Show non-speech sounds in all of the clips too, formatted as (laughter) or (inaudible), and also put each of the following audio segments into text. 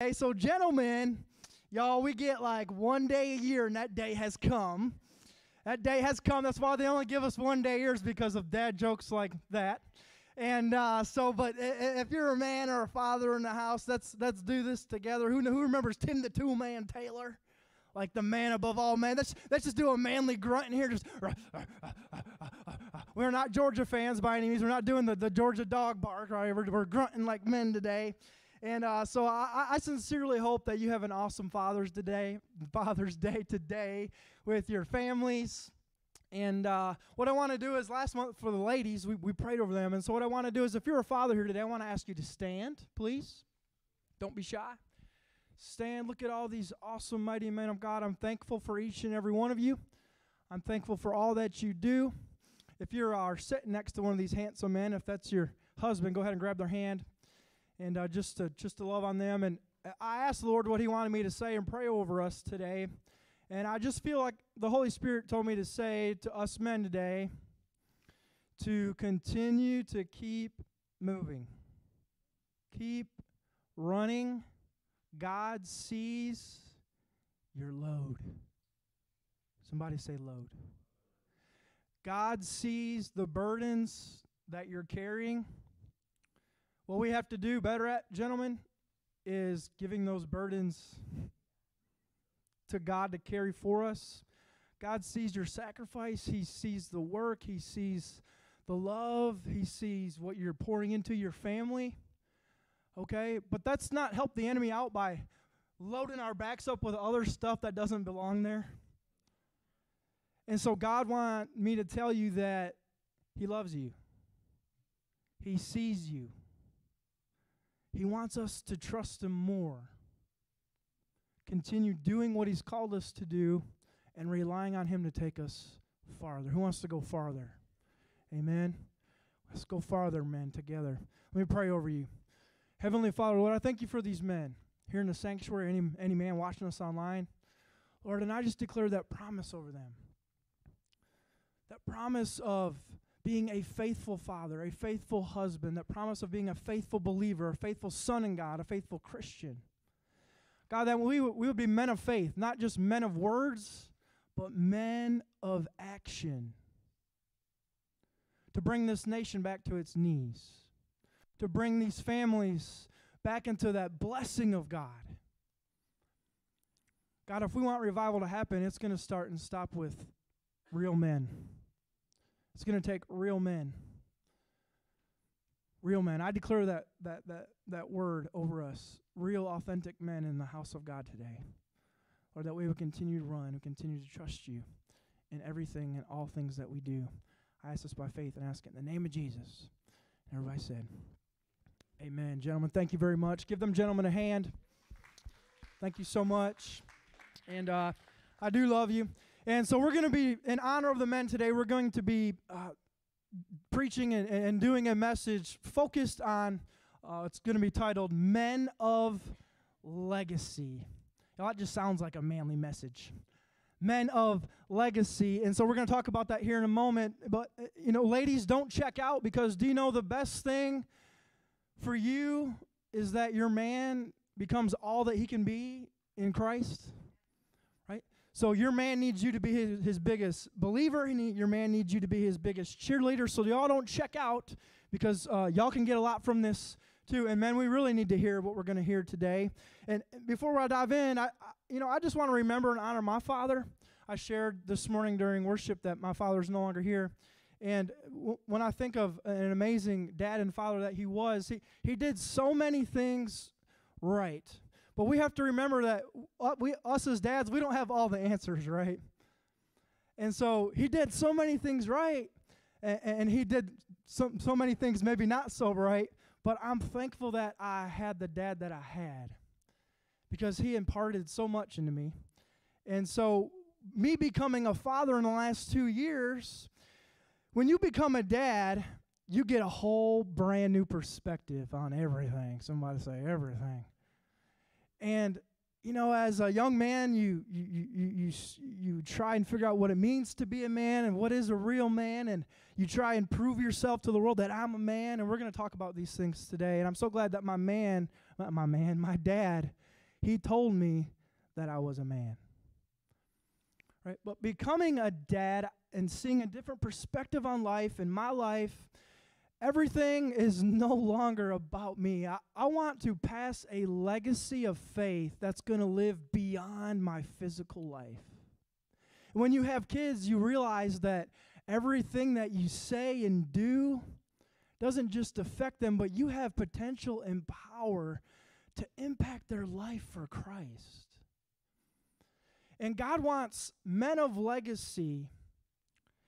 Hey, so gentlemen, y'all, we get like one day a year, and that day has come. That day has come. That's why they only give us one day a year, is because of dad jokes like that. And uh, so, but if you're a man or a father in the house, let's let's do this together. Who who remembers Tim the Tool Man Taylor? Like the man above all man. Let's let's just do a manly grunt in here. Just (laughs) we're not Georgia fans by any means. We're not doing the, the Georgia dog bark. Right? We're, we're grunting like men today. And uh, so I, I, sincerely hope that you have an awesome Father's Day, Father's (laughs) Day today with your families. And uh, what I want to do is last month for the ladies, we, we prayed over them. And so what I want to do is if you're a father here today, I want to ask you to stand, please. Don't be shy. Stand. Look at all these awesome, mighty men of God. I'm thankful for each and every one of you. I'm thankful for all that you do. If you are sitting next to one of these handsome men, if that's your husband, go ahead and grab their hand and uh, just to just to love on them. And I asked the Lord what He wanted me to say and pray over us today, and I just feel like the Holy Spirit told me to say to us men today to continue to keep moving, keep running. God sees your load. Somebody say load. God sees the burdens that you're carrying. What we have to do better at, gentlemen, is giving those burdens to God to carry for us. God sees your sacrifice, He sees the work, He sees the love, He sees what you're pouring into your family. Okay? But that's not help the enemy out by loading our backs up with other stuff that doesn't belong there. And so God want me to tell you that he loves you. He sees you. He wants us to trust Him more. Continue doing what He's called us to do and relying on Him to take us farther. Who wants to go farther? Amen. Let's go farther, men, together. Let me pray over you. Heavenly Father, Lord, I thank you for these men here in the sanctuary, any, any man watching us online. Lord, and I just declare that promise over them. That promise of being a faithful father, a faithful husband, that promise of being a faithful believer, a faithful son in God, a faithful Christian. God, that we, we would be men of faith, not just men of words, but men of action. To bring this nation back to its knees, to bring these families back into that blessing of God. God, if we want revival to happen, it's going to start and stop with real men. It's going to take real men. Real men. I declare that, that, that, that word over us. Real, authentic men in the house of God today. Lord, that we will continue to run, we continue to trust you in everything and all things that we do. I ask this by faith and ask it in the name of Jesus. And everybody said, Amen. Gentlemen, thank you very much. Give them gentlemen a hand. Thank you so much. And uh, I do love you. And so we're going to be, in honor of the men today, we're going to be uh, preaching and, and, doing a message focused on, uh, it's going to be titled Men of Legacy. Now, that just sounds like a manly message. Men of legacy. And so we're going to talk about that here in a moment. But, uh, you know, ladies, don't check out because do you know the best thing for you is that your man becomes all that he can be in Christ? So your man needs you to be his, his biggest believer. Need, your man needs you to be his biggest cheerleader. So y'all don't check out because uh, y'all can get a lot from this too. And man, we really need to hear what we're going to hear today. And before I dive in, I, I you know I just want to remember and honor my father. I shared this morning during worship that my father is no longer here. And w- when I think of an amazing dad and father that he was, he, he did so many things right. But we have to remember that uh, we, us as dads, we don't have all the answers, (laughs) right? And so he did so many things right, and, and he did so, so many things maybe not so right. But I'm thankful that I had the dad that I had because he imparted so much into me. And so, me becoming a father in the last two years, when you become a dad, you get a whole brand new perspective on everything. Somebody say everything. And you know, as a young man, you, you, you, you, you try and figure out what it means to be a man and what is a real man, and you try and prove yourself to the world that I'm a man, and we're going to talk about these things today. And I'm so glad that my man, my man, my dad, He told me that I was a man. Right? But becoming a dad and seeing a different perspective on life in my life, everything is (laughs) no longer about me. I, I want to pass a legacy of faith that's going to live beyond my physical life. When you have kids, you realize that everything that you say and do doesn't just affect them, but you have potential and power to impact their life for Christ. And God wants men of legacy.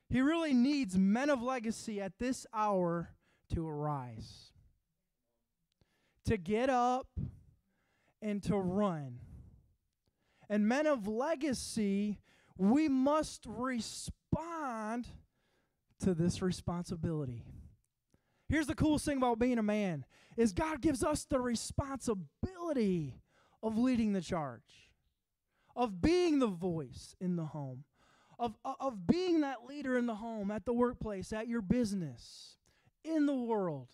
He really needs men of legacy at this hour to arise, to get up, and to run. And men of legacy, we must respond to this responsibility. Here's the coolest thing about being a man is God gives us the responsibility of leading the charge, of being the voice in the home, of, of being that leader in the home, at the workplace, at your business, in the world.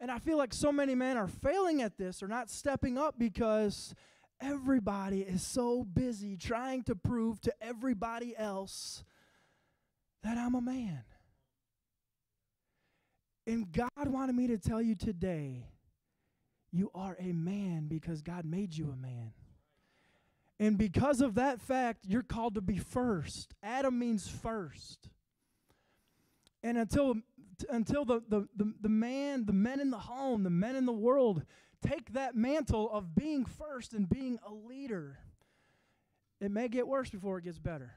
And I feel like so many men are failing at this or not stepping up because everybody is so busy trying to prove to everybody else that I'm a man. And God wanted me to tell you today you are a man because God made you a man. And because of that fact, you're called to be first. Adam means first. And until until the, the, the, the man, the men in the home, the men in the world take that mantle of being first and being a leader, it may get worse before it gets better.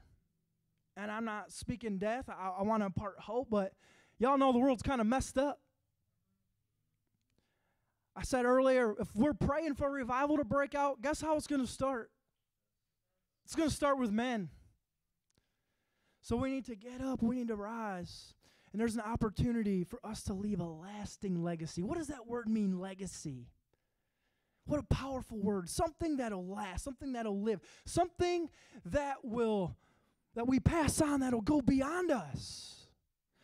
And I'm not speaking death, I, I want to impart hope, but Y'all know the world's kind of messed up. I said earlier, if we're praying for revival to break out, guess how it's going to start? It's going to start with men. So we need to get up, we need to rise. And there's an opportunity for us to leave a lasting legacy. What does that word mean, legacy? What a powerful word. Something that'll last, something that'll live, something that will that we pass on that'll go beyond us.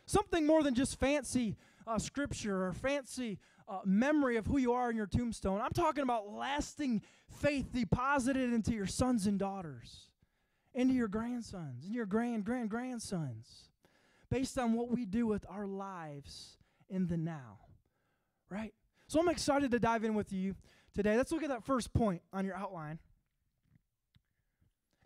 Something more than just fancy uh, scripture or fancy uh, memory of who you are in your tombstone. I'm talking about lasting faith deposited into your sons and daughters, into your grandsons, and your grand, grand, grandsons, based on what we do with our lives in the now. Right? So I'm excited to dive in with you today. Let's look at that first point on your outline.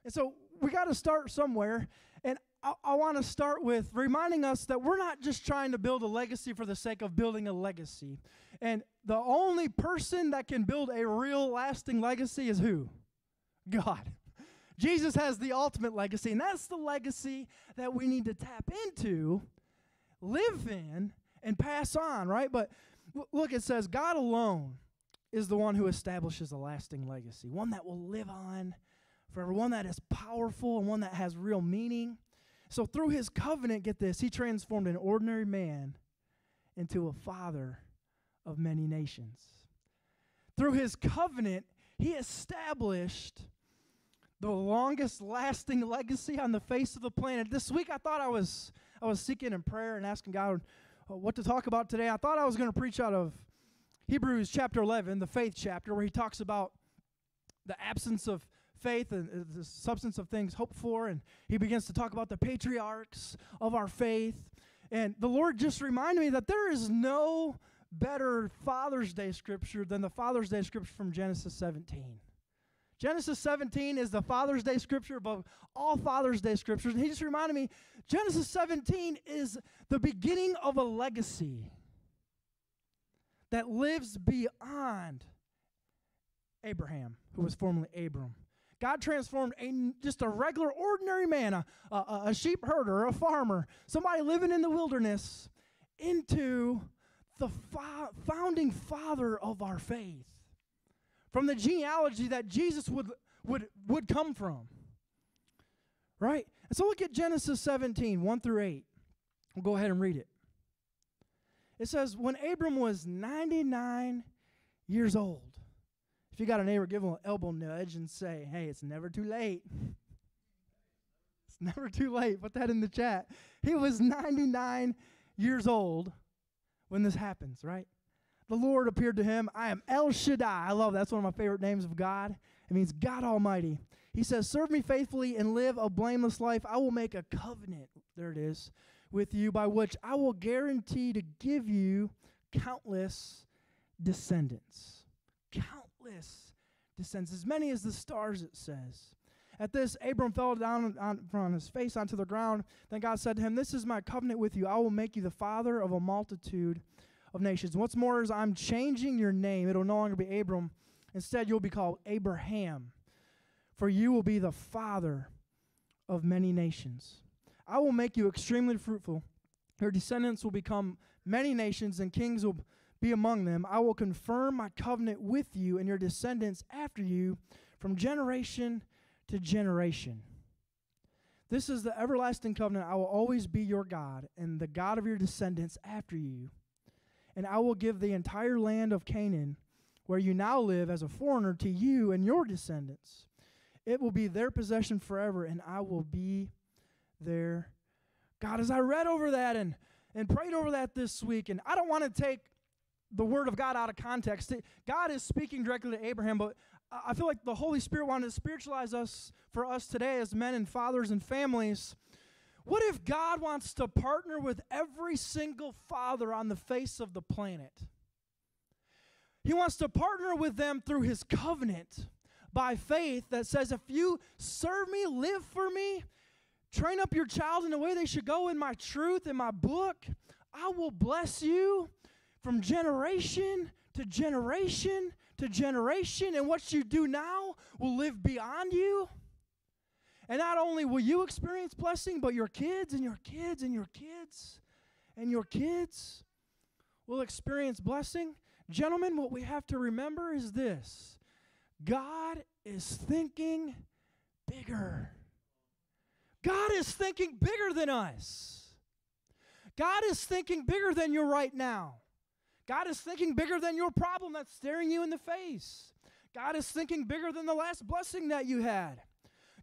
And so we got to start somewhere. And I, I want to start with reminding us that we're not just trying to build a legacy for the sake of building a legacy. And the only person that can build a real lasting legacy is who? God. Jesus has the ultimate legacy, and that's the legacy that we need to tap into, live in, and pass on, right? But look, it says God alone is the one who establishes a lasting legacy, one that will live on forever, one that is powerful and one that has real meaning. So through his covenant, get this, he transformed an ordinary man into a father of many nations. Through his covenant, he established the longest lasting legacy on the face of the planet. This week I thought I was I was seeking in prayer and asking God uh, what to talk about today. I thought I was going to preach out of Hebrews chapter 11, the faith chapter where he talks about the absence of faith and uh, the substance of things hoped for. And he begins to talk about the patriarchs of our faith. And the Lord just reminded me that there is no better Father's Day scripture than the Father's Day scripture from Genesis 17. Genesis 17 is the Father's Day scripture above all Father's Day scriptures. And he just reminded me Genesis 17 is the beginning of a legacy that lives beyond Abraham, who was formerly Abram. God transformed a, just a regular, ordinary man, a, a, a sheep herder, a farmer, somebody living in the wilderness, into the fo- founding father of our faith. From the genealogy that Jesus would, would, would come from. Right? And so look at Genesis 17, 1 through 8. We'll go ahead and read it. It says, When Abram was 99 years old, if you got a neighbor, give them an elbow nudge and say, hey, it's never too late. (laughs) it's never too late. Put that in the chat. He was 99 years old when this happens, right? The Lord appeared to him. I am El Shaddai. I love that. that's one of my favorite names of God. It means God Almighty. He says, Serve me faithfully and live a blameless life. I will make a covenant, there it is, with you by which I will guarantee to give you countless descendants. Countless descendants, as many as the stars, it says. At this, Abram fell down on, on his face onto the ground. Then God said to him, This is my covenant with you. I will make you the father of a multitude of nations. What's more is I'm changing your name. It'll no longer be Abram. Instead, you'll be called Abraham, for you will be the father of many nations. I will make you extremely fruitful. Your descendants will become many nations, and kings will be among them. I will confirm my covenant with you and your descendants after you from generation to generation. This is the everlasting covenant. I will always be your God and the God of your descendants after you. And I will give the entire land of Canaan, where you now live as a foreigner, to you and your descendants. It will be their possession forever, and I will be their God. As I read over that and, and prayed over that this week, and I don't want to take the word of God out of context. God is speaking directly to Abraham, but I feel like the Holy Spirit wanted to spiritualize us for us today as men and fathers and families. What if God wants to partner with every single father on the face of the planet? He wants to partner with them through his covenant by faith that says, if you serve me, live for me, train up your child in the way they should go in my truth, in my book, I will bless you from generation to generation to generation, and what you do now will live beyond you. And not only will you experience blessing, but your kids and your kids and your kids and your kids will experience blessing. Gentlemen, what we have to remember is this God is thinking bigger. God is thinking bigger than us. God is thinking bigger than you right now. God is thinking bigger than your problem that's staring you in the face. God is thinking bigger than the last blessing that you had.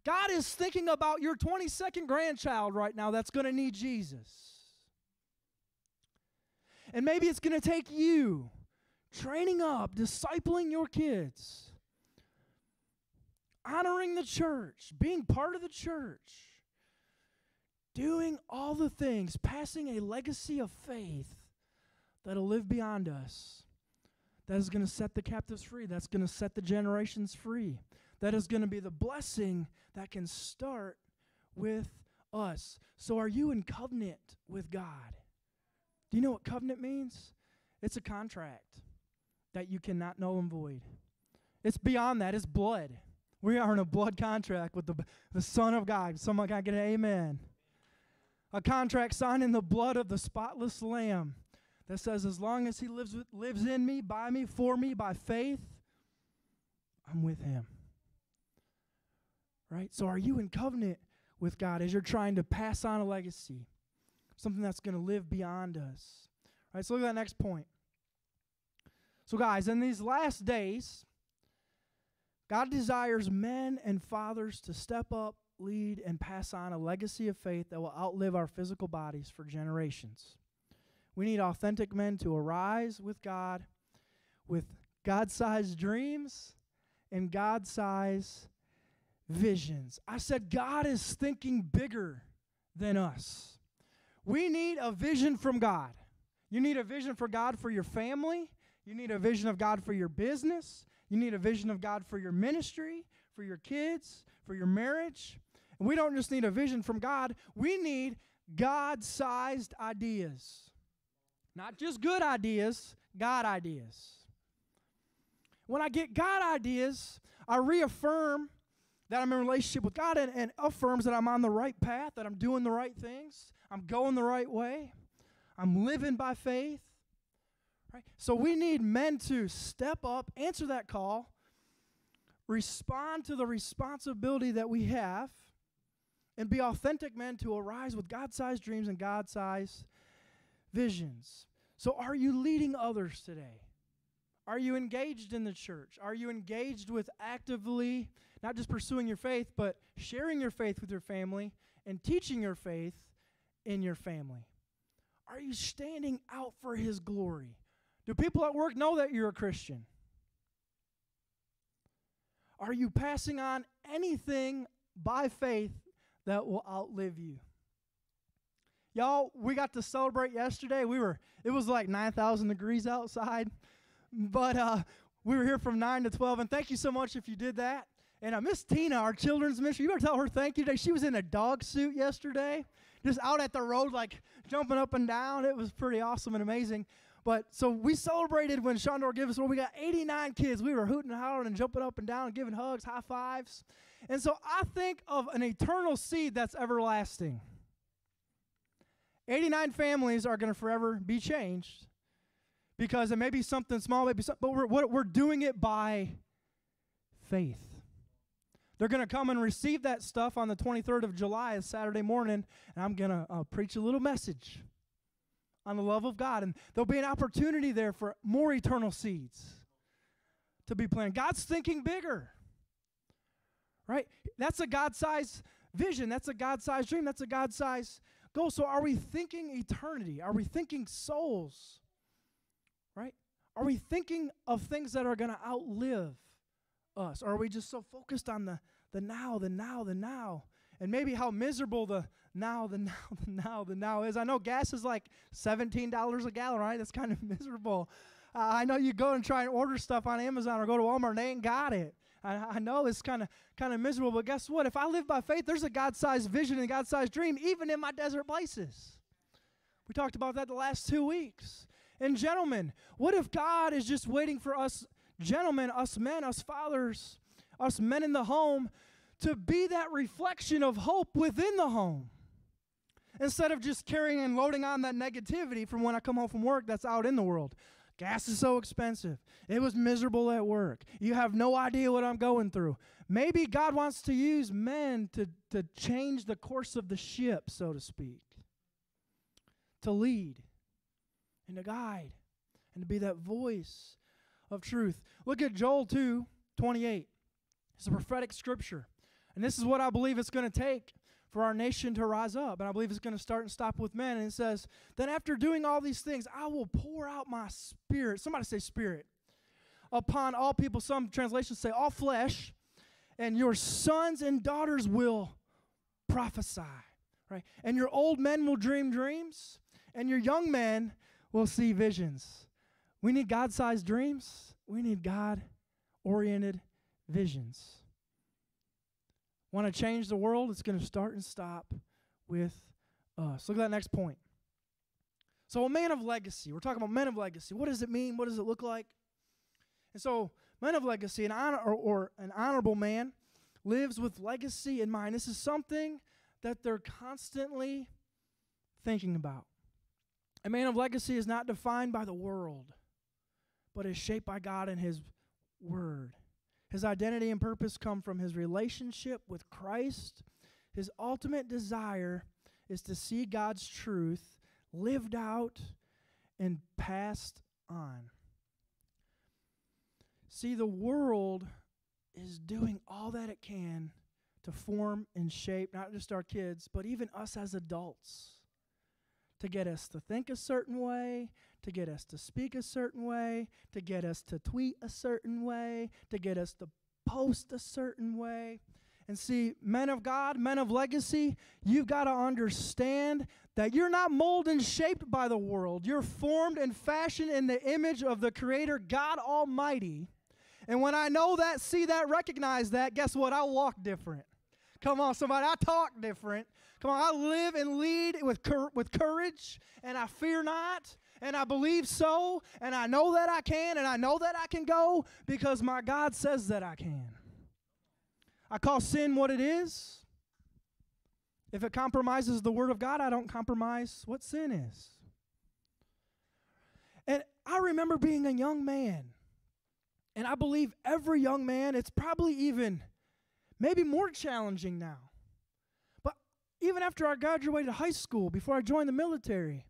God is thinking about your 22nd grandchild right now that's going to need Jesus. And maybe it's going to take you training up, discipling your kids, honoring the church, being part of the church, doing all the things, passing a legacy of faith that'll live beyond us, that is going to set the captives free, that's going to set the generations free, that is going to be the blessing that can start with us. So, are you in covenant with God? Do you know what covenant means? It's a contract that you cannot null and void. It's beyond that, it's blood. We are in a blood contract with the, the Son of God. Someone to get an amen. A contract signed in the blood of the spotless Lamb that says, as long as He lives, lives in me, by me, for me, by faith, I'm with Him. Right? So, are you in covenant with God as you're trying to pass on a legacy? Something that's going to live beyond us. Right? So, look at that next point. So, guys, in these last days, God desires men and fathers to step up, lead, and pass on a legacy of faith that will outlive our physical bodies for generations. We need authentic men to arise with God, with God sized dreams and God sized visions. I said, God is thinking bigger than us. We need a vision from God. You need a vision for God for your family. You need a vision of God for your business. You need a vision of God for your ministry, for your kids, for your marriage. And we don't just need a vision from God, we need God sized ideas. Not just good ideas, God ideas. When I get God ideas, I reaffirm that I'm in relationship with God and, and affirms that I'm on the right path, that I'm doing the right things, I'm going the right way, I'm living by faith. Right? So we need men to step up, answer that call, respond to the responsibility that we have, and be authentic men to arise with God sized dreams and God sized visions. So, are you leading others today? Are you engaged in the church? Are you engaged with actively not just pursuing your faith, but sharing your faith with your family and teaching your faith in your family? Are you standing out for His glory? Do people at work know that you're a Christian? Are you passing on anything by faith that will outlive you? Y'all, we got to celebrate yesterday. We were it was like 9,000 degrees outside, but uh, we were here from 9 to 12 and thank you so much if you did that. And uh, Miss Tina, our children's minister, you better tell her thank you today. She was in a dog suit yesterday, just out at the road, like jumping up and down. It was pretty awesome and amazing. But so we celebrated when Shondor gave us, well, we got 89 kids. We were hooting and hollering and jumping up and down and giving hugs, high fives. And so I think of an eternal seed that's everlasting. 89 families are going to forever be changed because it may be something small, maybe something, but we're, we're doing it by faith. They're going to come and receive that stuff on the 23rd of July, Saturday morning, and I'm going to uh, preach a little message on the love of God. And there'll be an opportunity there for more eternal seeds to be planted. God's thinking bigger, right? That's a God sized vision. That's a God sized dream. That's a God sized goal. So are we thinking eternity? Are we thinking souls, right? Are we thinking of things that are going to outlive us? Or are we just so focused on the, the now, the now, the now? And maybe how miserable the now, the (laughs) now, the now, the now is. I know gas is like $17 a gallon, right? That's kind of (laughs) miserable. Uh, I know you go and try and order stuff on Amazon or go to Walmart and they ain't got it. I, I know it's kind of kind of miserable, but guess what? If I live by faith, there's a God-sized vision and God-sized dream, even in my desert places. We talked about that the last two weeks. And gentlemen, what if God is just waiting for us, gentlemen, us men, us fathers, us men in the home, to be that reflection of hope within the home? instead of just carrying and loading on that negativity from when I come home from work that's out in the world. Gas is so expensive. It was miserable at work. You have no idea what I'm going through. Maybe God wants to use men to, to change the course of the ship, so to speak, to lead and to guide and to be that voice of truth. Look at Joel 2 28. It's a prophetic scripture. And this is what I believe it's going to take for our nation to rise up. And I believe it's going to start and stop with men. And it says, Then after doing all these things, I will pour out my spirit. Somebody say spirit. Upon all people. Some translations say all flesh. And your sons and daughters will prophesy. Right? And your old men will dream dreams. And your young men will see visions. We need God sized dreams. We need God oriented visions want to change the world, it's going to start and stop with us. Look at that next point. So, a man of legacy. We're talking about men of legacy. What does it mean? What does it look like? And so, men of legacy, an honor or, or an honorable man, lives with legacy in mind. This is something that they're constantly thinking about. A man of legacy is not defined by the world, but is shaped by God and His Word. His identity and purpose come from his relationship with Christ. His ultimate desire is to see God's truth lived out and passed on. See, the world is doing all that it can to form and shape not just our kids, but even us as adults to get us to think a certain way, to get us to speak a certain way, to get us to tweet a certain way, to get us to post a certain way. And see, men of God, men of legacy, you've got to understand that you're not molded and shaped by the world. You're formed and fashioned in the image of the Creator, God Almighty. And when I know that, see that, recognize that, guess what? I walk different. Come on, somebody, I talk different. Come on, I live and lead with, cur- with courage, and I fear not, and I believe so, and I know that I can, and I know that I can go because my God says that I can. I call sin what it is. If it compromises the Word of God, I don't compromise what sin is. And I remember being a young man, and I believe every young man, it's probably even maybe more challenging now. But even after I graduated high school, before I joined the military,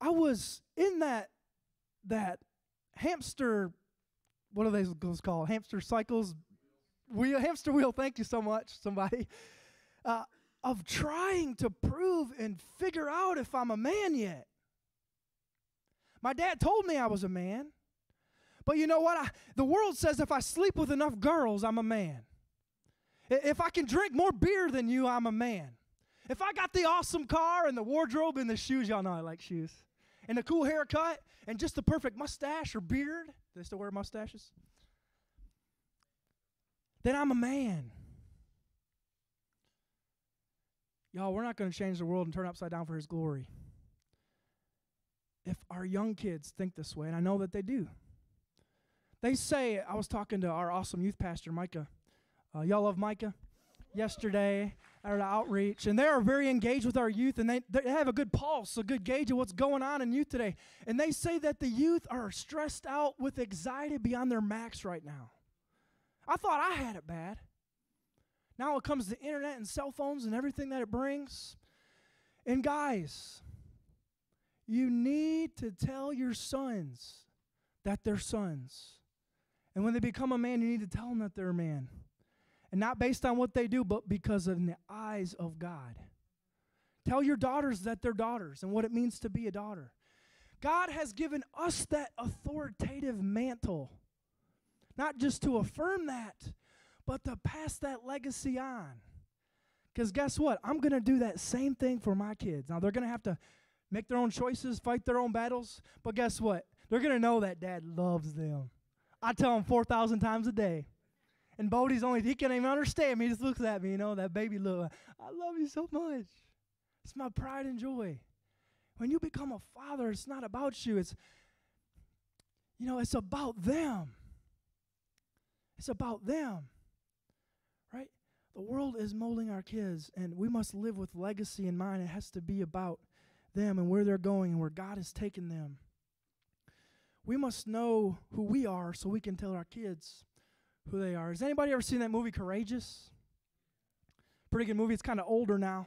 I was in that that hamster what are those called? Hamster cycles wheel hamster wheel, thank you so much, somebody. (laughs) Uh, of trying to prove and figure out if I'm a man yet. My dad told me I was a man. But you know what? I, the world says if I sleep with enough girls, I'm a man. If I can drink more beer than you, I'm a man. If I got the awesome car and the wardrobe and the shoes, y'all know I like shoes, and the cool haircut and just the perfect mustache or beard, they still wear mustaches? Then I'm a man. Y'all, we're not going to change the world and turn upside down for His glory. If our young kids think this way, and I know that they do, they say, I was talking to our awesome youth pastor, Micah. Uh, y'all love Micah? Yesterday at our outreach, and they are very engaged with our youth, and they, they have a good pulse, a good gauge of what's going on in youth today. And they say that the youth are stressed out with anxiety beyond their max right now. I thought I had it bad. Now it comes to internet and cell phones and everything that it brings. And guys, you need to tell your sons that they're sons. And when they become a man, you need to tell them that they're a man. And not based on what they do, but because in the eyes of God. Tell your daughters that they're daughters and what it means to be a daughter. God has given us that authoritative mantle, not just to affirm that, but to pass that legacy on. Because guess what? I'm going to do that same thing for my kids. Now, they're going to have to make their own choices, fight their own battles, but guess what? They're going to know that dad loves them. I tell them 4,000 times a day. And Bodie's only, he can't even understand me. He just looks at me, you know, that baby look. I love you so much. It's my pride and joy. When you become a father, it's not about you. It's, you know, it's about them. It's about them right? The world is molding our kids, and we must live with legacy in mind. It has to be about them and where they're going and where God has taken them. We must know who we are so we can tell our kids who they are. Has anybody ever seen that movie Courageous? Pretty good movie. It's kind of older now.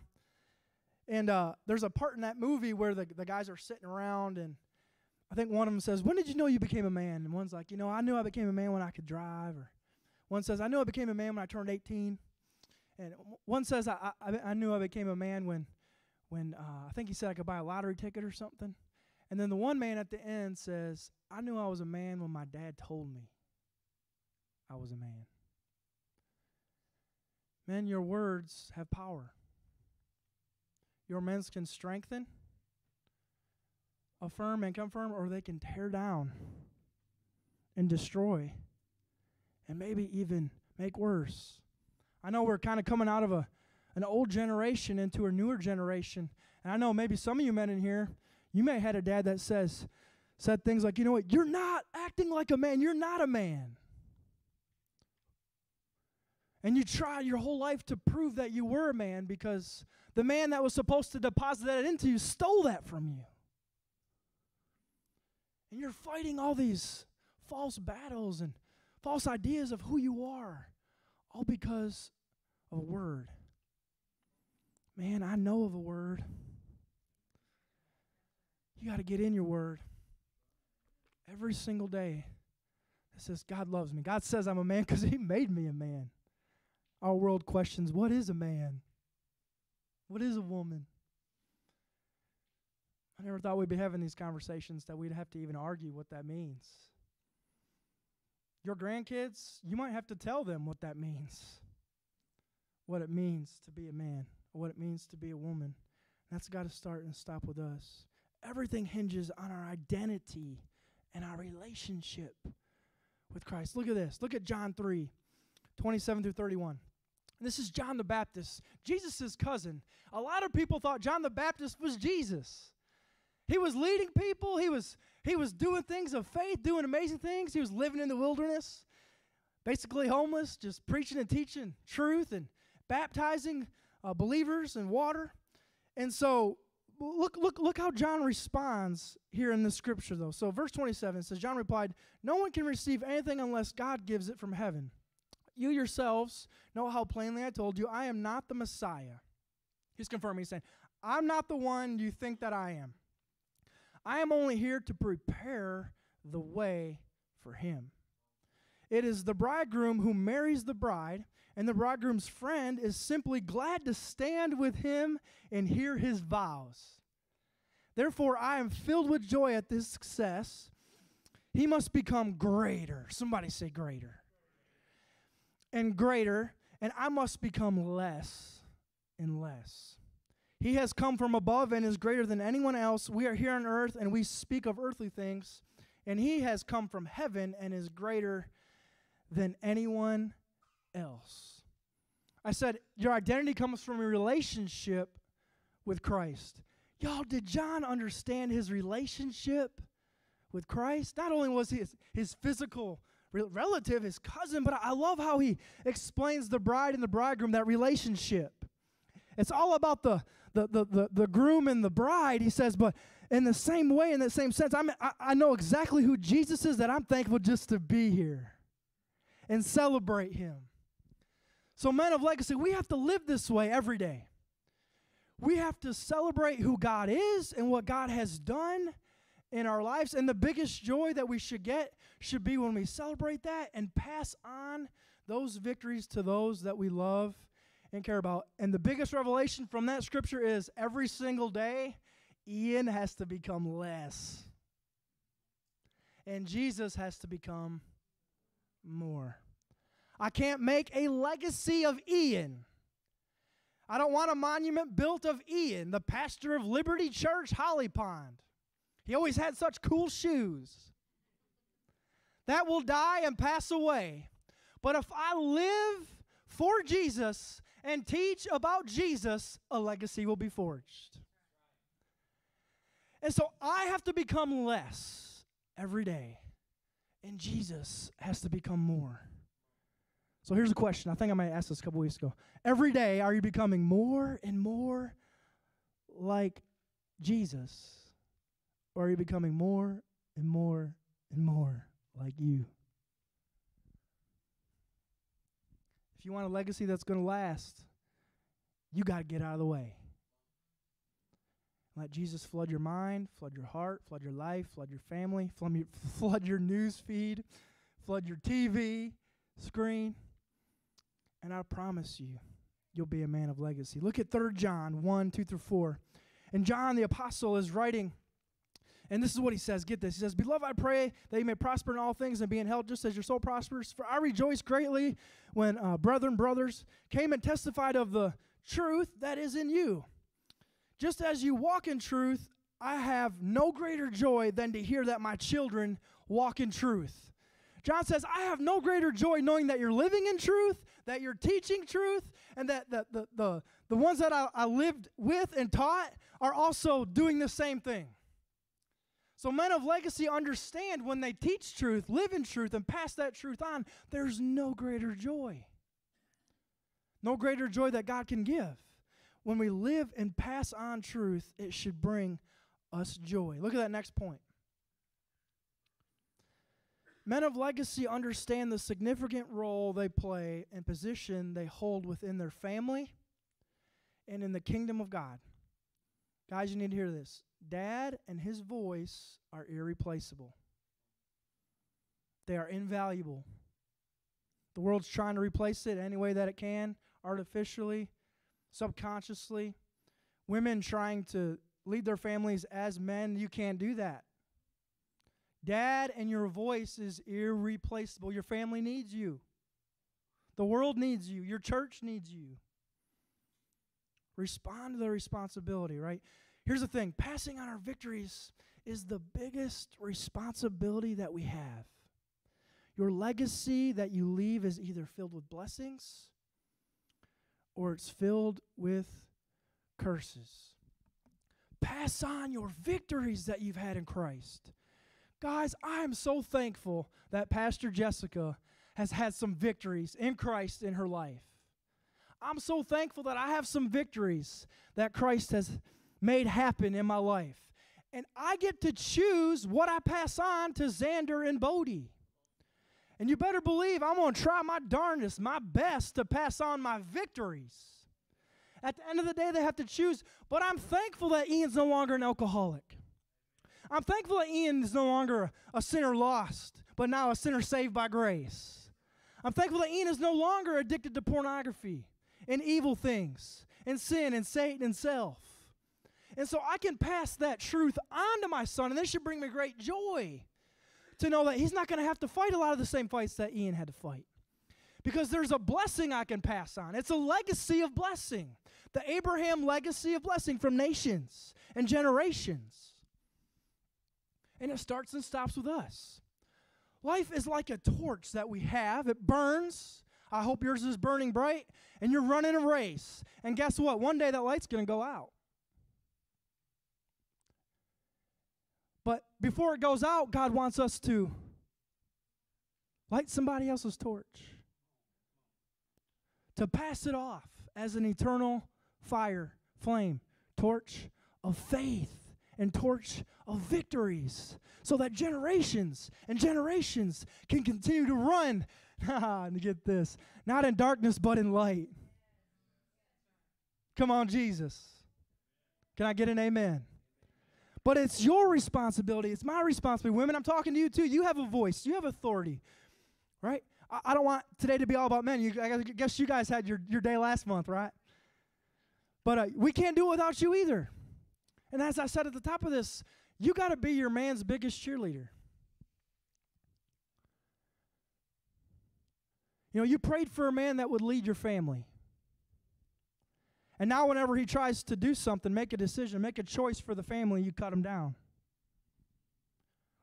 And uh, there's a part in that movie where the, the guys are sitting around, and I think one of them says, When did you know you became a man? And one's like, You know, I knew I became a man when I could drive. Or one says, I knew I became a man when I turned 18. And one says, I, I, I knew I became a man when, when uh, I think he said I could buy a lottery ticket or something. And then the one man at the end says, I knew I was a man when my dad told me I was a man. Men, your words have power. Your words can strengthen, affirm, and confirm, or they can tear down and destroy and maybe even make worse. I know we're kind of coming out of a an old generation into a newer generation. And I know maybe some of you men in here, you may have had a dad that says said things like, "You know what? You're not acting like a man. You're not a man." And you tried your whole life to prove that you were a man because the man that was supposed to deposit that into you stole that from you. And you're fighting all these false battles and false ideas of who you are, all because of a word. Man, I know of a word. You got to get in your word every single day. It says, God loves me. God says I'm a man because He made me a man. Our world questions, what is a man? What is a woman? I never thought we'd be having these conversations that we'd have to even argue what that means. Your grandkids, you might have to tell them what that means. What it means to be a man, or what it means to be a woman. That's got to start and stop with us. Everything hinges on our identity and our relationship with Christ. Look at this. Look at John 3 27 through 31. This is John the Baptist, Jesus' cousin. A lot of people thought John the Baptist was Jesus. He was leading people, he was he was doing things of faith, doing amazing things. He was living in the wilderness, basically homeless, just preaching and teaching truth and baptizing uh, believers in water. And so look look look how John responds here in the scripture though. So verse 27 says John replied, "No one can receive anything unless God gives it from heaven. You yourselves know how plainly I told you I am not the Messiah." He's confirming he's saying, "I'm not the one you think that I am." I am only here to prepare the way for him. It is the bridegroom who marries the bride, and the bridegroom's friend is simply glad to stand with him and hear his vows. Therefore, I am filled with joy at this success. He must become greater. Somebody say greater. And greater, and I must become less and less. He has come from above and is greater than anyone else. We are here on earth and we speak of earthly things, and He has come from heaven and is greater than anyone else. I said, Your identity comes from a relationship with Christ. Y'all, did John understand his relationship with Christ? Not only was his, his physical relative, his cousin, but I love how he explains the bride and the bridegroom, that relationship. It's all about the, the, the, the, the groom and the bride, he says, but in the same way, in that same sense, I'm, I, I know exactly who Jesus is, that I'm thankful just to be here and celebrate him. So, men of legacy, we have to live this way every day. We have to celebrate who God is and what God has done in our lives. And the biggest joy that we should get should be when we celebrate that and pass on those victories to those that we love and care about. And the biggest revelation from that scripture is every single day, Ian has to become less. And Jesus has to become more. I can't make a legacy of Ian. I don't want a monument built of Ian, the pastor of Liberty Church, Holly Pond. He always had such cool shoes. That will die and pass away. But if I live for Jesus and teach about Jesus, a legacy will be forged. And so I have to become less every day, and Jesus has to become more. So here's a question. I think I might ask this a couple weeks ago. Every day, are you becoming more and more like Jesus? Or are you becoming more and more and more like you? If you want a legacy that's going to last, you got to get out of the way. Let Jesus flood your mind, flood your heart, flood your life, flood your family, flood your, (laughs) flood your news feed, flood your TV screen. And I promise you, you'll be a man of legacy. Look at 3 John 1 2 through 4. And John the apostle is writing, and this is what he says. Get this. He says, Beloved, I pray that you may prosper in all things and be in health just as your soul prospers. For I rejoice greatly when uh, brethren, brothers came and testified of the truth that is in you. Just as you walk in truth, I have no greater joy than to hear that my children walk in truth. John says, I have no greater joy knowing that you're living in truth, that you're teaching truth, and that the, the, the, the ones that I, I lived with and taught are also doing the same thing. So, men of legacy understand when they teach truth, live in truth, and pass that truth on, there's no greater joy. No greater joy that God can give. When we live and pass on truth, it should bring us joy. Look at that next point. Men of legacy understand the significant role they play and position they hold within their family and in the kingdom of God. Guys, you need to hear this. Dad and his voice are irreplaceable, they are invaluable. The world's trying to replace it any way that it can, artificially, subconsciously. Women trying to lead their families as men, you can't do that. Dad and your voice is irreplaceable. Your family needs you. The world needs you. Your church needs you. Respond to the responsibility, right? Here's the thing passing on our victories is the biggest responsibility that we have. Your legacy that you leave is either filled with blessings or it's filled with curses. Pass on your victories that you've had in Christ. Guys, I am so thankful that Pastor Jessica has had some victories in Christ in her life. I'm so thankful that I have some victories that Christ has made happen in my life. And I get to choose what I pass on to Xander and Bodie. And you better believe I'm going to try my darndest, my best to pass on my victories. At the end of the day, they have to choose. But I'm thankful that Ian's no longer an alcoholic. I'm thankful that Ian is no longer a sinner lost, but now a sinner saved by grace. I'm thankful that Ian is no longer addicted to pornography and evil things and sin and Satan and self. And so I can pass that truth on to my son, and this should bring me great joy to know that he's not going to have to fight a lot of the same fights that Ian had to fight. Because there's a blessing I can pass on. It's a legacy of blessing. The Abraham legacy of blessing from nations and generations. And it starts and stops with us. Life is like a torch that we have, it burns. I hope yours is burning bright, and you're running a race. And guess what? One day that light's going to go out. But before it goes out, God wants us to light somebody else's torch, to pass it off as an eternal fire, flame, torch of faith and torch of victories so that generations and generations can continue to run. (laughs) and get this, not in darkness, but in light. Come on, Jesus. Can I get an amen? But it's your responsibility. It's my responsibility. Women, I'm talking to you too. You have a voice, you have authority, right? I, I don't want today to be all about men. You, I guess you guys had your, your day last month, right? But uh, we can't do it without you either. And as I said at the top of this, you got to be your man's biggest cheerleader. You know, you prayed for a man that would lead your family. And now, whenever he tries to do something, make a decision, make a choice for the family, you cut him down.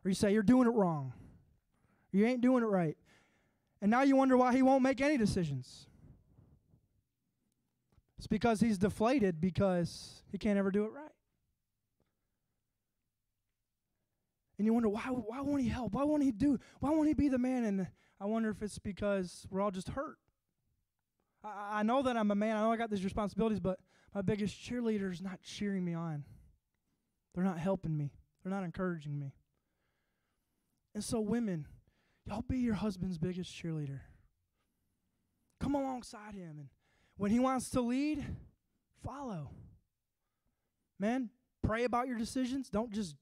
Or you say, You're doing it wrong. You ain't doing it right. And now you wonder why he won't make any decisions. It's because he's deflated because he can't ever do it right. And you wonder, why, why won't he help? Why won't he do? Why won't he be the man? And I wonder if it's because we're all just hurt. I, I know that I'm a man. I know I got these responsibilities, but my biggest cheerleader is not cheering me on. They're not helping me. They're not encouraging me. And so, women, y'all be your husband's biggest cheerleader. Come alongside him. And when he wants to lead, follow. Men, pray about your decisions. Don't just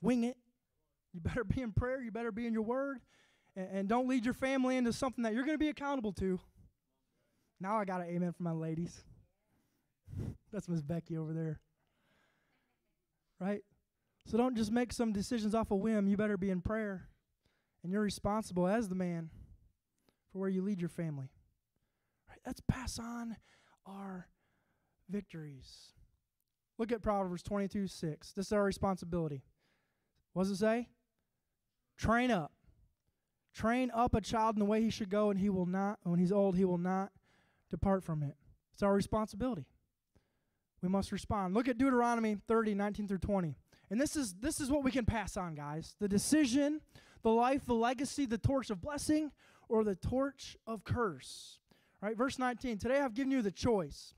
wing it. You better be in prayer. You better be in your word. And, and don't lead your family into something that you're going to be accountable to. Now I got an amen from my ladies. That's Miss Becky over there. Right? So don't just make some decisions off a whim. You better be in prayer. And you're responsible as the man for where you lead your family. Right? Let's pass on our victories. Look at Proverbs 22 6. This is our responsibility. What does it say? Train up. Train up a child in the way he should go, and he will not, when he's old, he will not depart from it. It's our responsibility. We must respond. Look at Deuteronomy 30, 19 through 20. And this is this is what we can pass on, guys. The decision, the life, the legacy, the torch of blessing, or the torch of curse. Right? Verse 19. Today I've given you the choice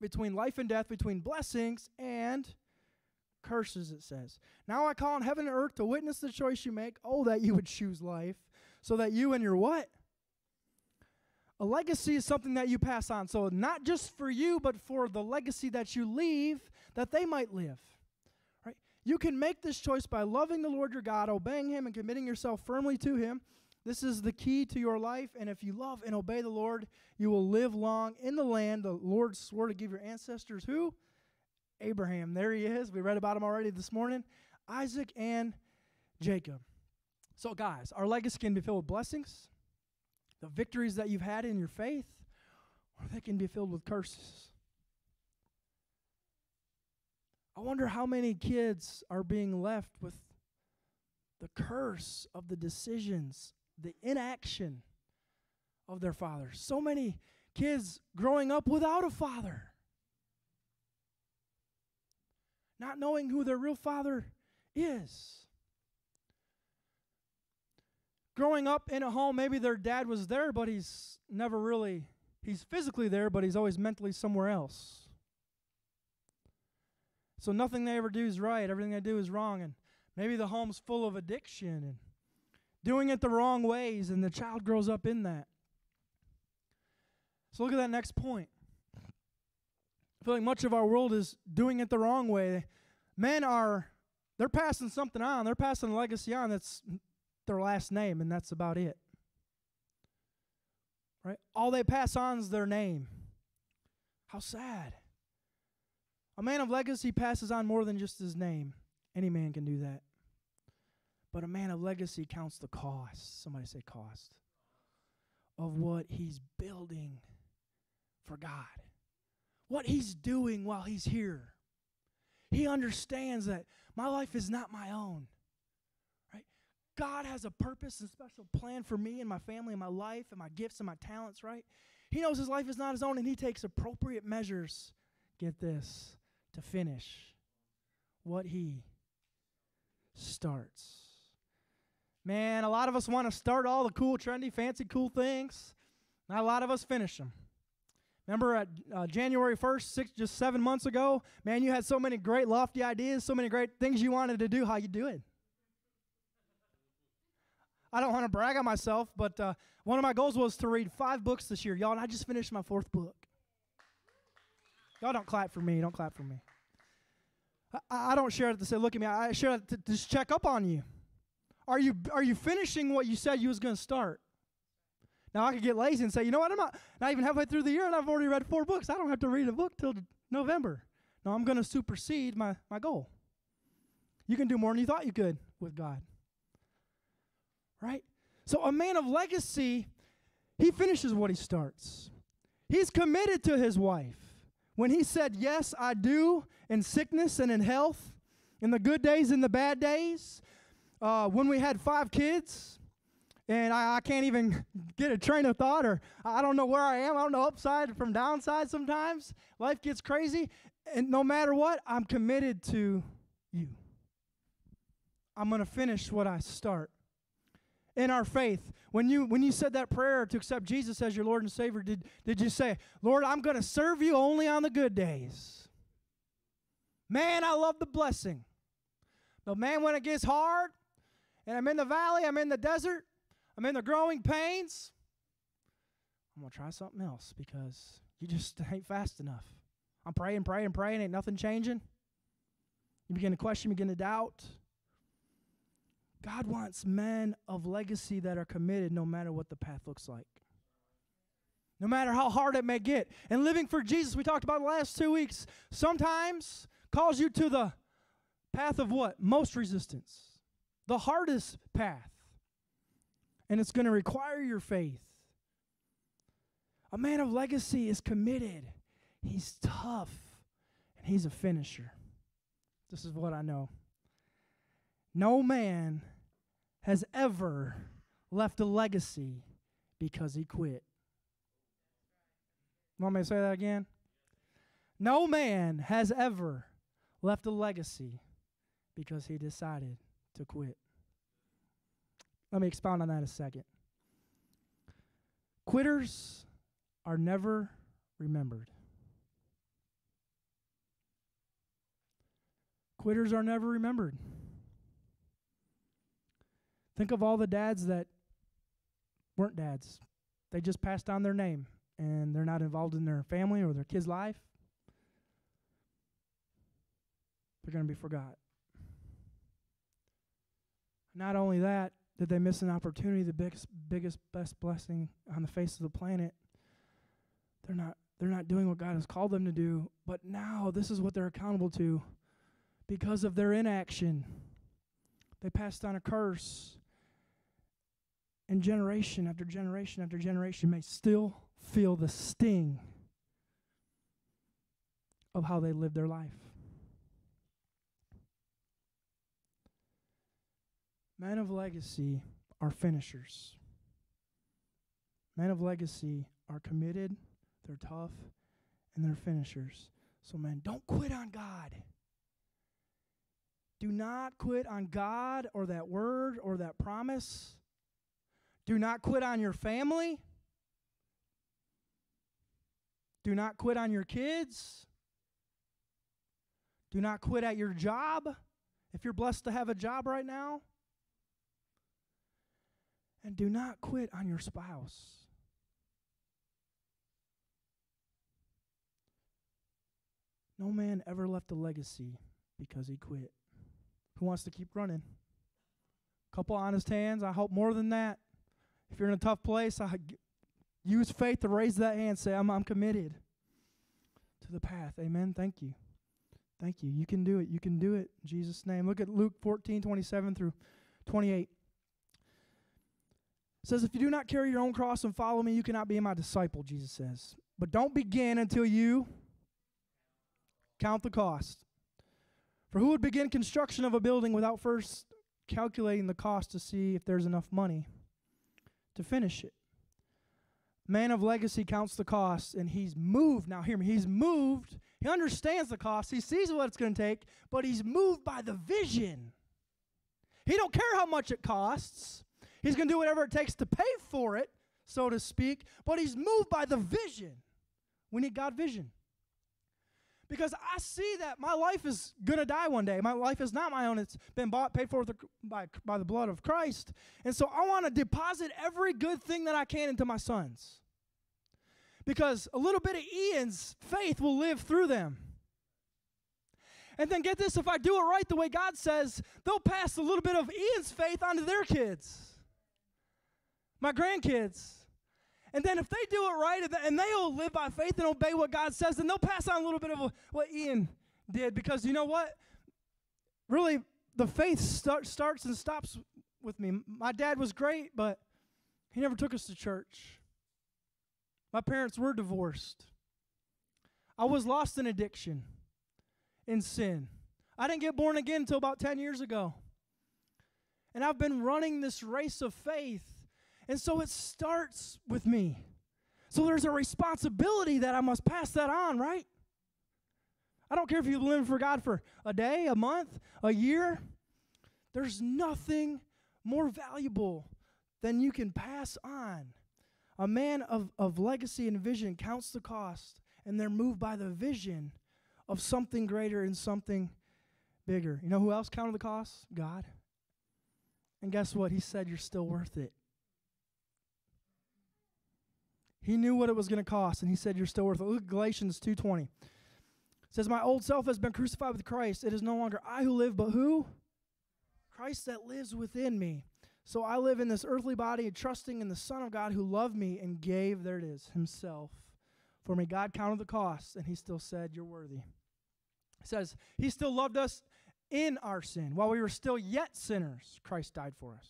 between life and death, between blessings and curses, it says. Now I call on heaven and earth to witness the choice you make. Oh, that you would choose life, so that you and your what? A legacy is something that you pass on. So, not just for you, but for the legacy that you leave, that they might live. Right? You can make this choice by loving the Lord your God, obeying Him, and committing yourself firmly to Him. This is the key to your life. And if you love and obey the Lord, you will live long in the land the Lord swore to give your ancestors. Who? Abraham. There he is. We read about him already this morning. Isaac and Jacob. So, guys, our legacy can be filled with blessings, the victories that you've had in your faith, or they can be filled with curses. I wonder how many kids are being left with the curse of the decisions, the inaction of their fathers. So many kids growing up without a father. not knowing who their real father is. Growing up in a home, maybe their dad was there, but he's never really, he's physically there, but he's always mentally somewhere else. So nothing they ever do is right, everything they do is wrong. And maybe the home's full of addiction and doing it the wrong ways, and the child grows up in that. So look at that next point. I feel like much of our world is doing it the wrong way. Men are, they're passing something on. They're passing a legacy on that's their last name, and that's about it. Right? All they pass on is their name. How sad. A man of legacy passes on more than just his name. Any man can do that. But a man of legacy counts the cost. Somebody say cost. Of what he's building for God. What he's doing while he's here. He understands that my life is not my own. God has a purpose and special plan for me and my family and my life and my gifts and my talents, right? He knows his life is not his own and he takes appropriate measures, get this, to finish what he starts. Man, a lot of us want to start all the cool, trendy, fancy, cool things. Not a lot of us finish them. Remember at uh, January 1st, six, just seven months ago, man, you had so many great, lofty ideas, so many great things you wanted to do. How you do it? I don't want to brag on myself, but uh, one of my goals was to read five books this year, y'all, and I just finished my fourth book. Y'all don't clap for me. Don't clap for me. I, I don't share it to say, look at me. I share it to, just check up on you. Are you are you finishing what you said you was going to start? Now I could get lazy and say, you know what? I'm not not even halfway through the year, and I've already read four books. I don't have to read a book till November. No, I'm going to supersede my my goal. You can do more than you thought you could with God. Right? So a man of legacy, he finishes what he starts. He's committed to his wife. When he said, Yes, I do, in sickness and in health, in the good days and the bad days, uh, when we had five kids, and I, I, can't even (laughs) get a train of thought, or I don't know where I am. I don't know upside from downside sometimes. Life gets crazy. And no matter what, I'm committed to you. I'm going to finish what I start. In our faith, when you when you said that prayer to accept Jesus as your Lord and Savior, did, did you say, Lord, I'm going to serve you only on the good days? Man, I love the blessing. But man, when it gets hard, and I'm in the valley, I'm in the desert, I'm in the growing pains, I'm going to try something else because you just (laughs) ain't fast enough. I'm praying, praying, praying, ain't nothing changing. You begin to question, you begin to doubt. God wants men of legacy that are committed no matter what the path looks like. No matter how hard it may get. And living for Jesus, we talked about the last two weeks, sometimes calls you to the path of what? Most resistance. The hardest path. And it's going to require your faith. A man of legacy is committed. He's tough. And he's a finisher. This is what I know. No man has ever left a legacy because he quit. Want me to say that again? No man has ever left a legacy because he decided to quit. Let me expound on that a second. Quitters are never remembered. Quitters are never remembered. Think of all the dads that weren't dads. They just passed on their name and they're not involved in their family or their kid's life. They're going to be forgot. Not only that, did they miss an opportunity, the biggest, biggest, best blessing on the face of the planet. They're not, they're not doing what God has called them to do, but now this is what they're accountable to because of their inaction. They passed on a curse and generation after generation after generation may still feel the sting of how they lived their life. Men of legacy are finishers. Men of legacy are committed, they're tough, and they're finishers. So, man, don't quit on God. Do not quit on God or that word or that promise. Do not quit on your family. Do not quit on your kids. Do not quit at your job if you're blessed to have a job right now. And do not quit on your spouse. No man ever left a legacy because he quit. Who wants to keep running? Couple honest hands. I hope more than that. If you're in a tough place, I use faith to raise that hand. Say, I'm, I'm committed to the path. Amen. Thank you. Thank you. You can do it. You can do it. In Jesus' name. Look at Luke 14, 27 through 28. It says, If you do not carry your own cross and follow me, you cannot be my disciple, Jesus says. But don't begin until you count the cost. For who would begin construction of a building without first calculating the cost to see if there's enough money to finish it? Man of legacy counts the cost and he's moved. Now, hear me. He's moved. He understands the cost. He sees what it's going to take, but he's moved by the vision. He don't care how much it costs. He's going to do whatever it takes to pay for it, so to speak, but he's moved by the vision. We need God vision because I see that my life is going to die one day. My life is not my own. It's been bought, paid for by, by the blood of Christ. And so I want to deposit every good thing that I can into my sons. Because a little bit of Ian's faith will live through them. And then get this if I do it right the way God says, they'll pass a little bit of Ian's faith onto their kids, my grandkids. And then if they do it right and they'll live by faith and obey what God says, then they'll pass on a little bit of what Ian did. Because you know what? Really, the faith start, starts and stops with me. My dad was great, but he never took us to church. My parents were divorced. I was lost in addiction, in sin. I didn't get born again until about 10 years ago. And I've been running this race of faith and so it starts with me. So there's a responsibility that I must pass that on, right? I don't care if you've living for God for a day, a month, a year. There's nothing more valuable than you can pass on. A man of, of legacy and vision counts the cost, and they're moved by the vision of something greater and something bigger. You know who else counted the cost? God. And guess what? He said, You're still worth it. He knew what it was going to cost, and he said, You're still worth it. Look at Galatians 2.20. It says, My old self has been crucified with Christ. It is no longer I who live, but who? Christ that lives within me. So I live in this earthly body, trusting in the Son of God who loved me and gave, there it is, himself for me. God counted the cost, and he still said, You're worthy. It says, He still loved us in our sin. While we were still yet sinners, Christ died for us.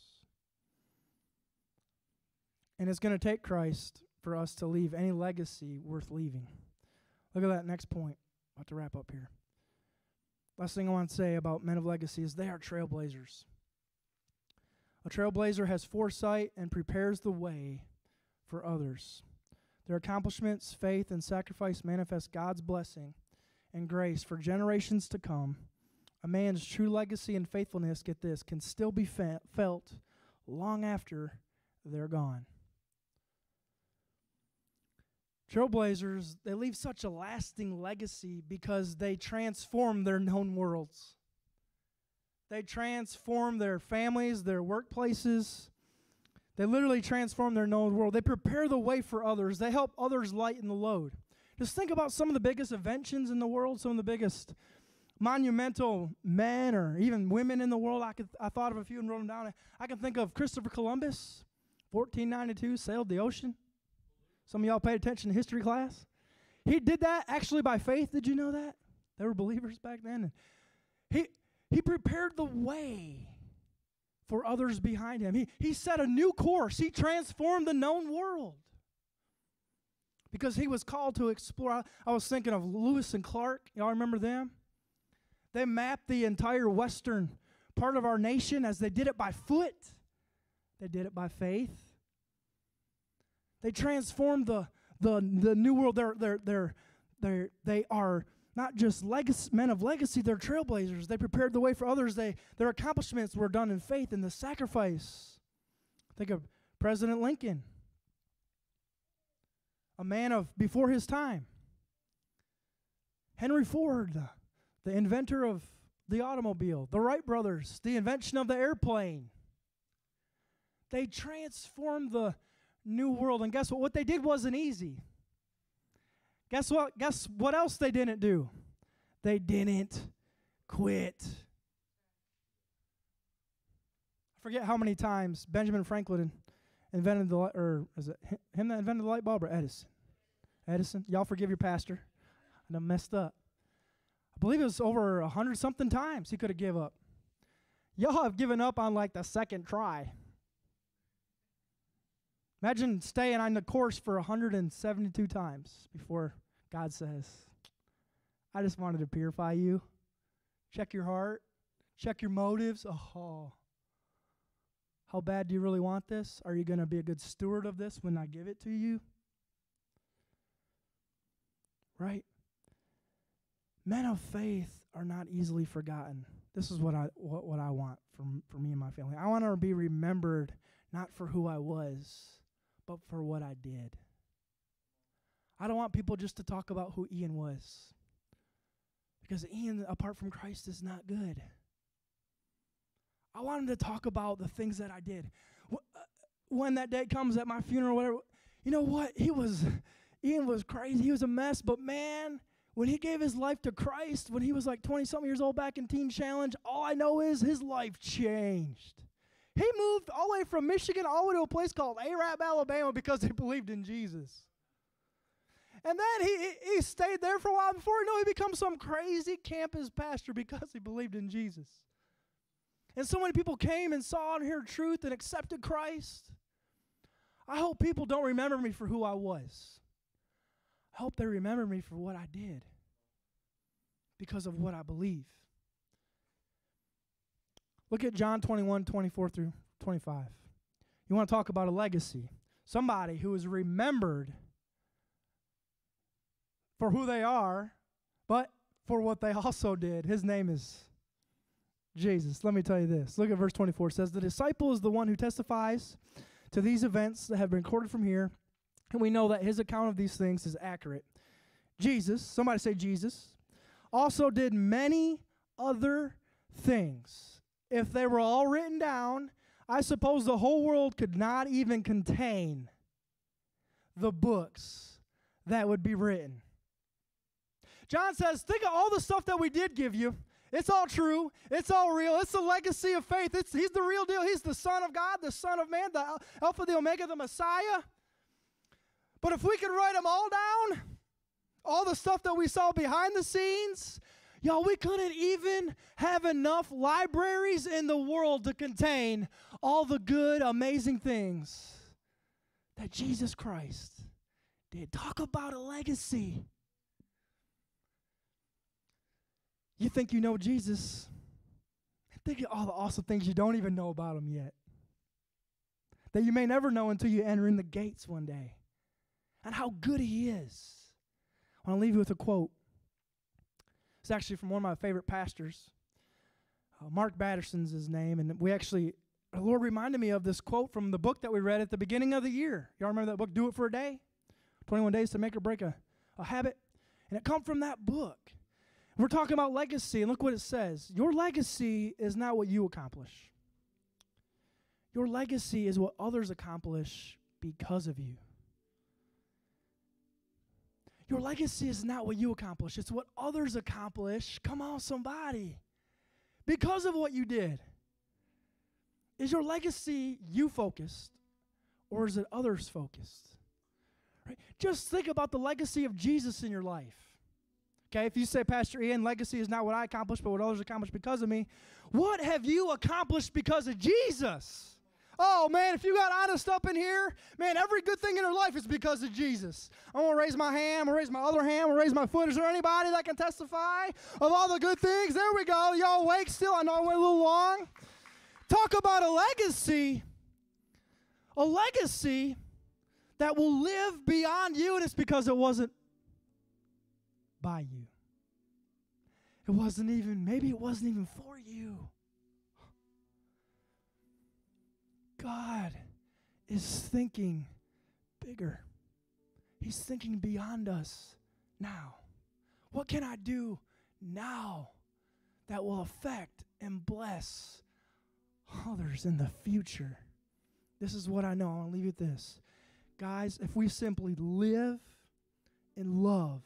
And it's going to take Christ for us to leave any legacy worth leaving. Look at that next point. About to wrap up here. Last thing I want to say about men of legacy is they are trailblazers. A trailblazer has foresight and prepares the way for others. Their accomplishments, faith, and sacrifice manifest God's blessing and grace for generations to come. A man's true legacy and faithfulness, get this, can still be fe- felt long after they're gone. Trailblazers, they leave such a lasting legacy because they transform their known worlds. They transform their families, their workplaces. They literally transform their known world. They prepare the way for others. They help others lighten the load. Just think about some of the biggest inventions in the world, some of the biggest monumental men or even women in the world. I, could, I thought of a few and wrote them down. I can think of Christopher Columbus, 1492, sailed the ocean. Some of y'all paid attention to history class. He did that actually by faith. Did you know that? They were believers back then. And he, he prepared the way for others behind him. He, he set a new course. He transformed the known world because he was called to explore. I, I was thinking of Lewis and Clark. Y'all remember them? They mapped the entire western part of our nation as they did it by foot. They did it by faith. They transformed the, the, the new world. They're, they're, they're, they're, they are not just legacy, men of legacy, they're trailblazers. They prepared the way for others. They, their accomplishments were done in faith and the sacrifice. Think of President Lincoln, a man of before his time. Henry Ford, the, the inventor of the automobile. The Wright brothers, the invention of the airplane. They transformed the new world. And guess what? What they did wasn't easy. Guess what? Guess what else they didn't do? They didn't quit. I forget how many times Benjamin Franklin invented the light, or is it him that invented the light bulb or Edison? Edison. Y'all forgive your pastor. I done messed up. I believe it was over a hundred something times he could have give up. Y'all have given up on like the second try. Imagine staying on the course for 172 times before God says, I just wanted to purify you. Check your heart, check your motives. Oh, how bad do you really want this? Are you going to be a good steward of this when I give it to you? Right? Men of faith are not easily forgotten. This is what I what, what I want for for me and my family. I want to be remembered not for who I was, but for what I did. I don't want people just to talk about who Ian was. Because Ian apart from Christ is not good. I want him to talk about the things that I did. Uh, when that day comes at my funeral, whatever, you know what? He was, Ian was crazy. He was a mess, but man, when he gave his life to Christ, when he was like 20 something years old back in Teen Challenge, all I know is his life changed. He moved all the way from Michigan all the way to a place called Arab, Alabama because he believed in Jesus. And then he, he stayed there for a while before you know he becomes some crazy campus pastor because he believed in Jesus. And so many people came and saw and heard truth and accepted Christ. I hope people don't remember me for who I was. I hope they remember me for what I did because of what I believe. Look at John 21, 24 through 25. You want to talk about a legacy. Somebody who is remembered for who they are, but for what they (laughs) also did. His name is Jesus. Let me tell you this. Look at verse 24. It says, The disciple is the one who testifies to these events that have been recorded from here, and we know that his account of these things is accurate. Jesus, somebody say Jesus, also did many other things if they were all written down, I suppose the whole world could not even contain the books that would be written. John says, Think of all the stuff that we did give you. It's all true. It's all real. It's the legacy of faith. It's, he's the real deal. He's the Son of God, the Son of Man, the Alpha, the Omega, the Messiah. But if we could write them all down, all the stuff that we saw behind the scenes, Y'all, we couldn't even have enough libraries in the world to contain all the good, amazing things that Jesus Christ did. Talk about a legacy. You think you know Jesus, think of all the awesome things you don't even know about him yet. That you may never know until you enter in the gates one day. And how good he is. I want to leave you with a quote it's actually from one of my favorite pastors. Uh, Mark Batterson's his name, and we actually, the Lord reminded me of this quote from the book that we read at the beginning of the year. Y'all remember that book, Do It for a Day? 21 Days to Make or Break a, a Habit? And it come from that book. We're talking about legacy, and look what it says. Your legacy is not what you accomplish. Your legacy is what others accomplish because of you. Your legacy is not what you accomplish, it's what others accomplish. Come on, somebody. Because of what you did. Is your legacy you focused or is it others focused? Right? Just think about the legacy of Jesus in your life. Okay, if you say, Pastor Ian, legacy is not what I accomplished, but what others accomplished because of me, what have you accomplished because of Jesus? Oh man, if you got honest up in here, man, every good thing in her life is because of Jesus. I'm gonna raise my hand, I'm gonna raise my other hand, I'm gonna raise my foot. Is there anybody that can testify of all the good things? There we go. Y'all awake still? I know I went a little long. Talk about a legacy. A legacy that will live beyond you, and it's because it wasn't by you. It wasn't even, maybe it wasn't even for you. God is thinking bigger. He's thinking beyond us now. What can I do now that will affect and bless others in the future? This is what I know. I'll leave with this. Guys, if we simply live and love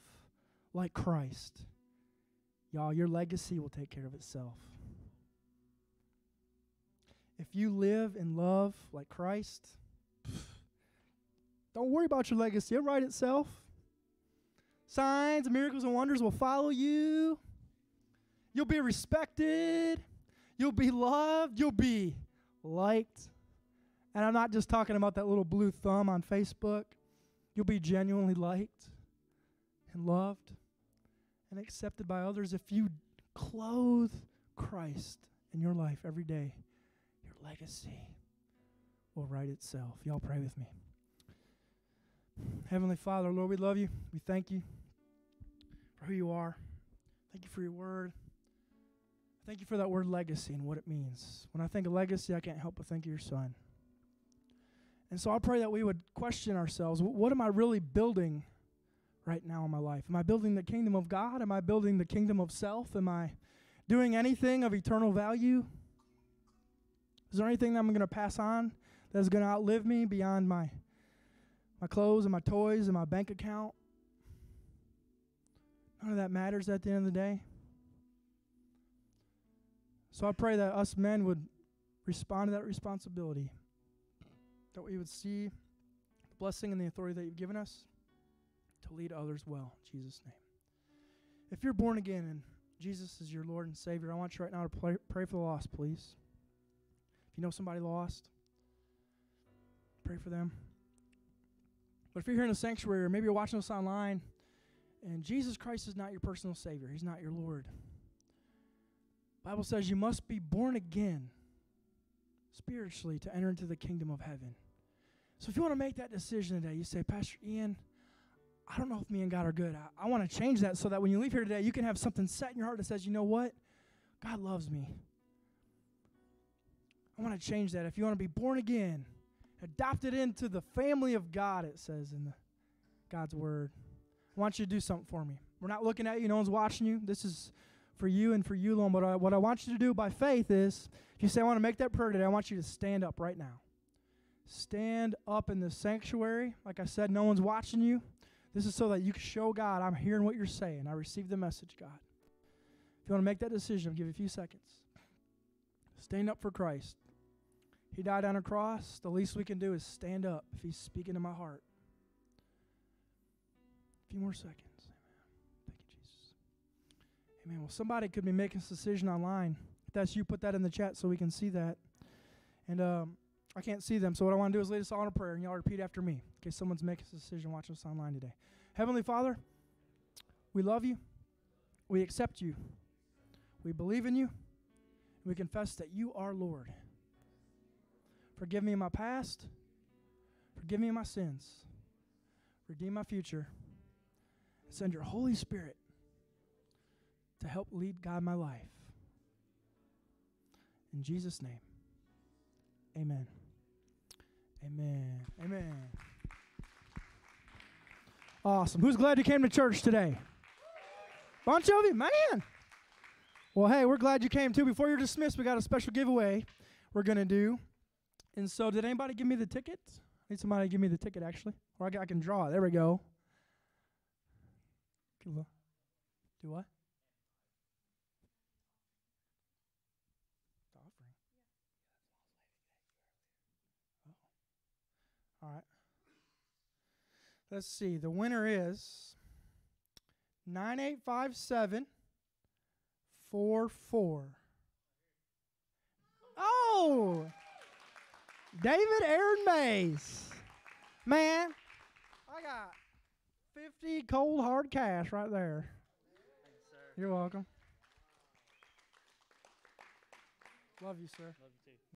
like Christ, y'all, your legacy will take care of itself. If you live in love like Christ, don't worry about your legacy. It'll write itself. Signs, miracles, and wonders will follow you. You'll be respected. You'll be loved. You'll be liked. And I'm not just talking about that little blue thumb on Facebook. You'll be genuinely liked and loved and accepted by others if you clothe Christ in your life every day. Legacy will write itself. Y'all pray with me. Heavenly Father, Lord, we love you. We thank you for who you are. Thank you for your word. Thank you for that word legacy and what it means. When I think of legacy, I can't help but think of your son. And so I pray that we would question ourselves what am I really building right now in my life? Am I building the kingdom of God? Am I building the kingdom of self? Am I doing anything of eternal value? Is there anything that I'm going to pass on that is going to outlive me beyond my my clothes and my toys and my bank account? None of that matters at the end of the day. So I pray that us men would respond to that responsibility, that we would see the blessing and the authority that you've given us to lead others well. In Jesus' name. If you're born again and Jesus is your Lord and Savior, I want you right now to pray, pray for the lost, please. If you know somebody lost, pray for them. But if you're here in the sanctuary, or maybe you're watching us online, and Jesus Christ is not your personal Savior, He's not your Lord. Bible says you must be born again spiritually to enter into the kingdom of heaven. So if you want to make that decision today, you say, Pastor Ian, I don't know if me and God are good. I, I want to change that so that when you leave here today, you can have something set in your heart that says, you know what? God loves me. I want to change that. If you want to be born again, adopted into the family of God, it says in the God's word. I want you to do something for me. We're not looking at you, no one's watching you. This is for you and for you alone. But I, what I want you to do by faith is if you say, I want to make that prayer today, I want you to stand up right now. Stand up in the sanctuary. Like I said, no one's watching you. This is so that you can show God, I'm hearing what you're saying. I received the message, God. If you want to make that decision, I'll give you a few seconds. Stand up for Christ. He died on a cross. The least we can do is stand up if He's speaking to my heart. A few more seconds. Amen. Thank you, Jesus. Amen. Well, somebody could be making this decision online. If that's you, put that in the chat so we can see that. And um, I can't see them, so what I want to do is lead us all in a prayer, and y'all repeat after me in case someone's making a decision watching us online today. Heavenly Father, we love you. We accept you. We believe in you. And we confess that you are Lord. Forgive me my past. Forgive me my sins. Redeem my future. Send your Holy Spirit to help lead God my life. In Jesus' name, amen. Amen. Amen. Awesome. Who's glad you came to church today? Bunch of you, man. Well, hey, we're glad you came too. Before you're dismissed, we got a special giveaway we're going to do. And so, did anybody give me the ticket? I need somebody to give me the ticket, actually. Or I can, I can draw it. There we go. Do what? The offering. Oh. All right. Let's see. The winner is 9857 44. Oh! David Aaron Mays. Man, I got 50 cold hard cash right there. Thanks. You're welcome. Love Love you, sir. you.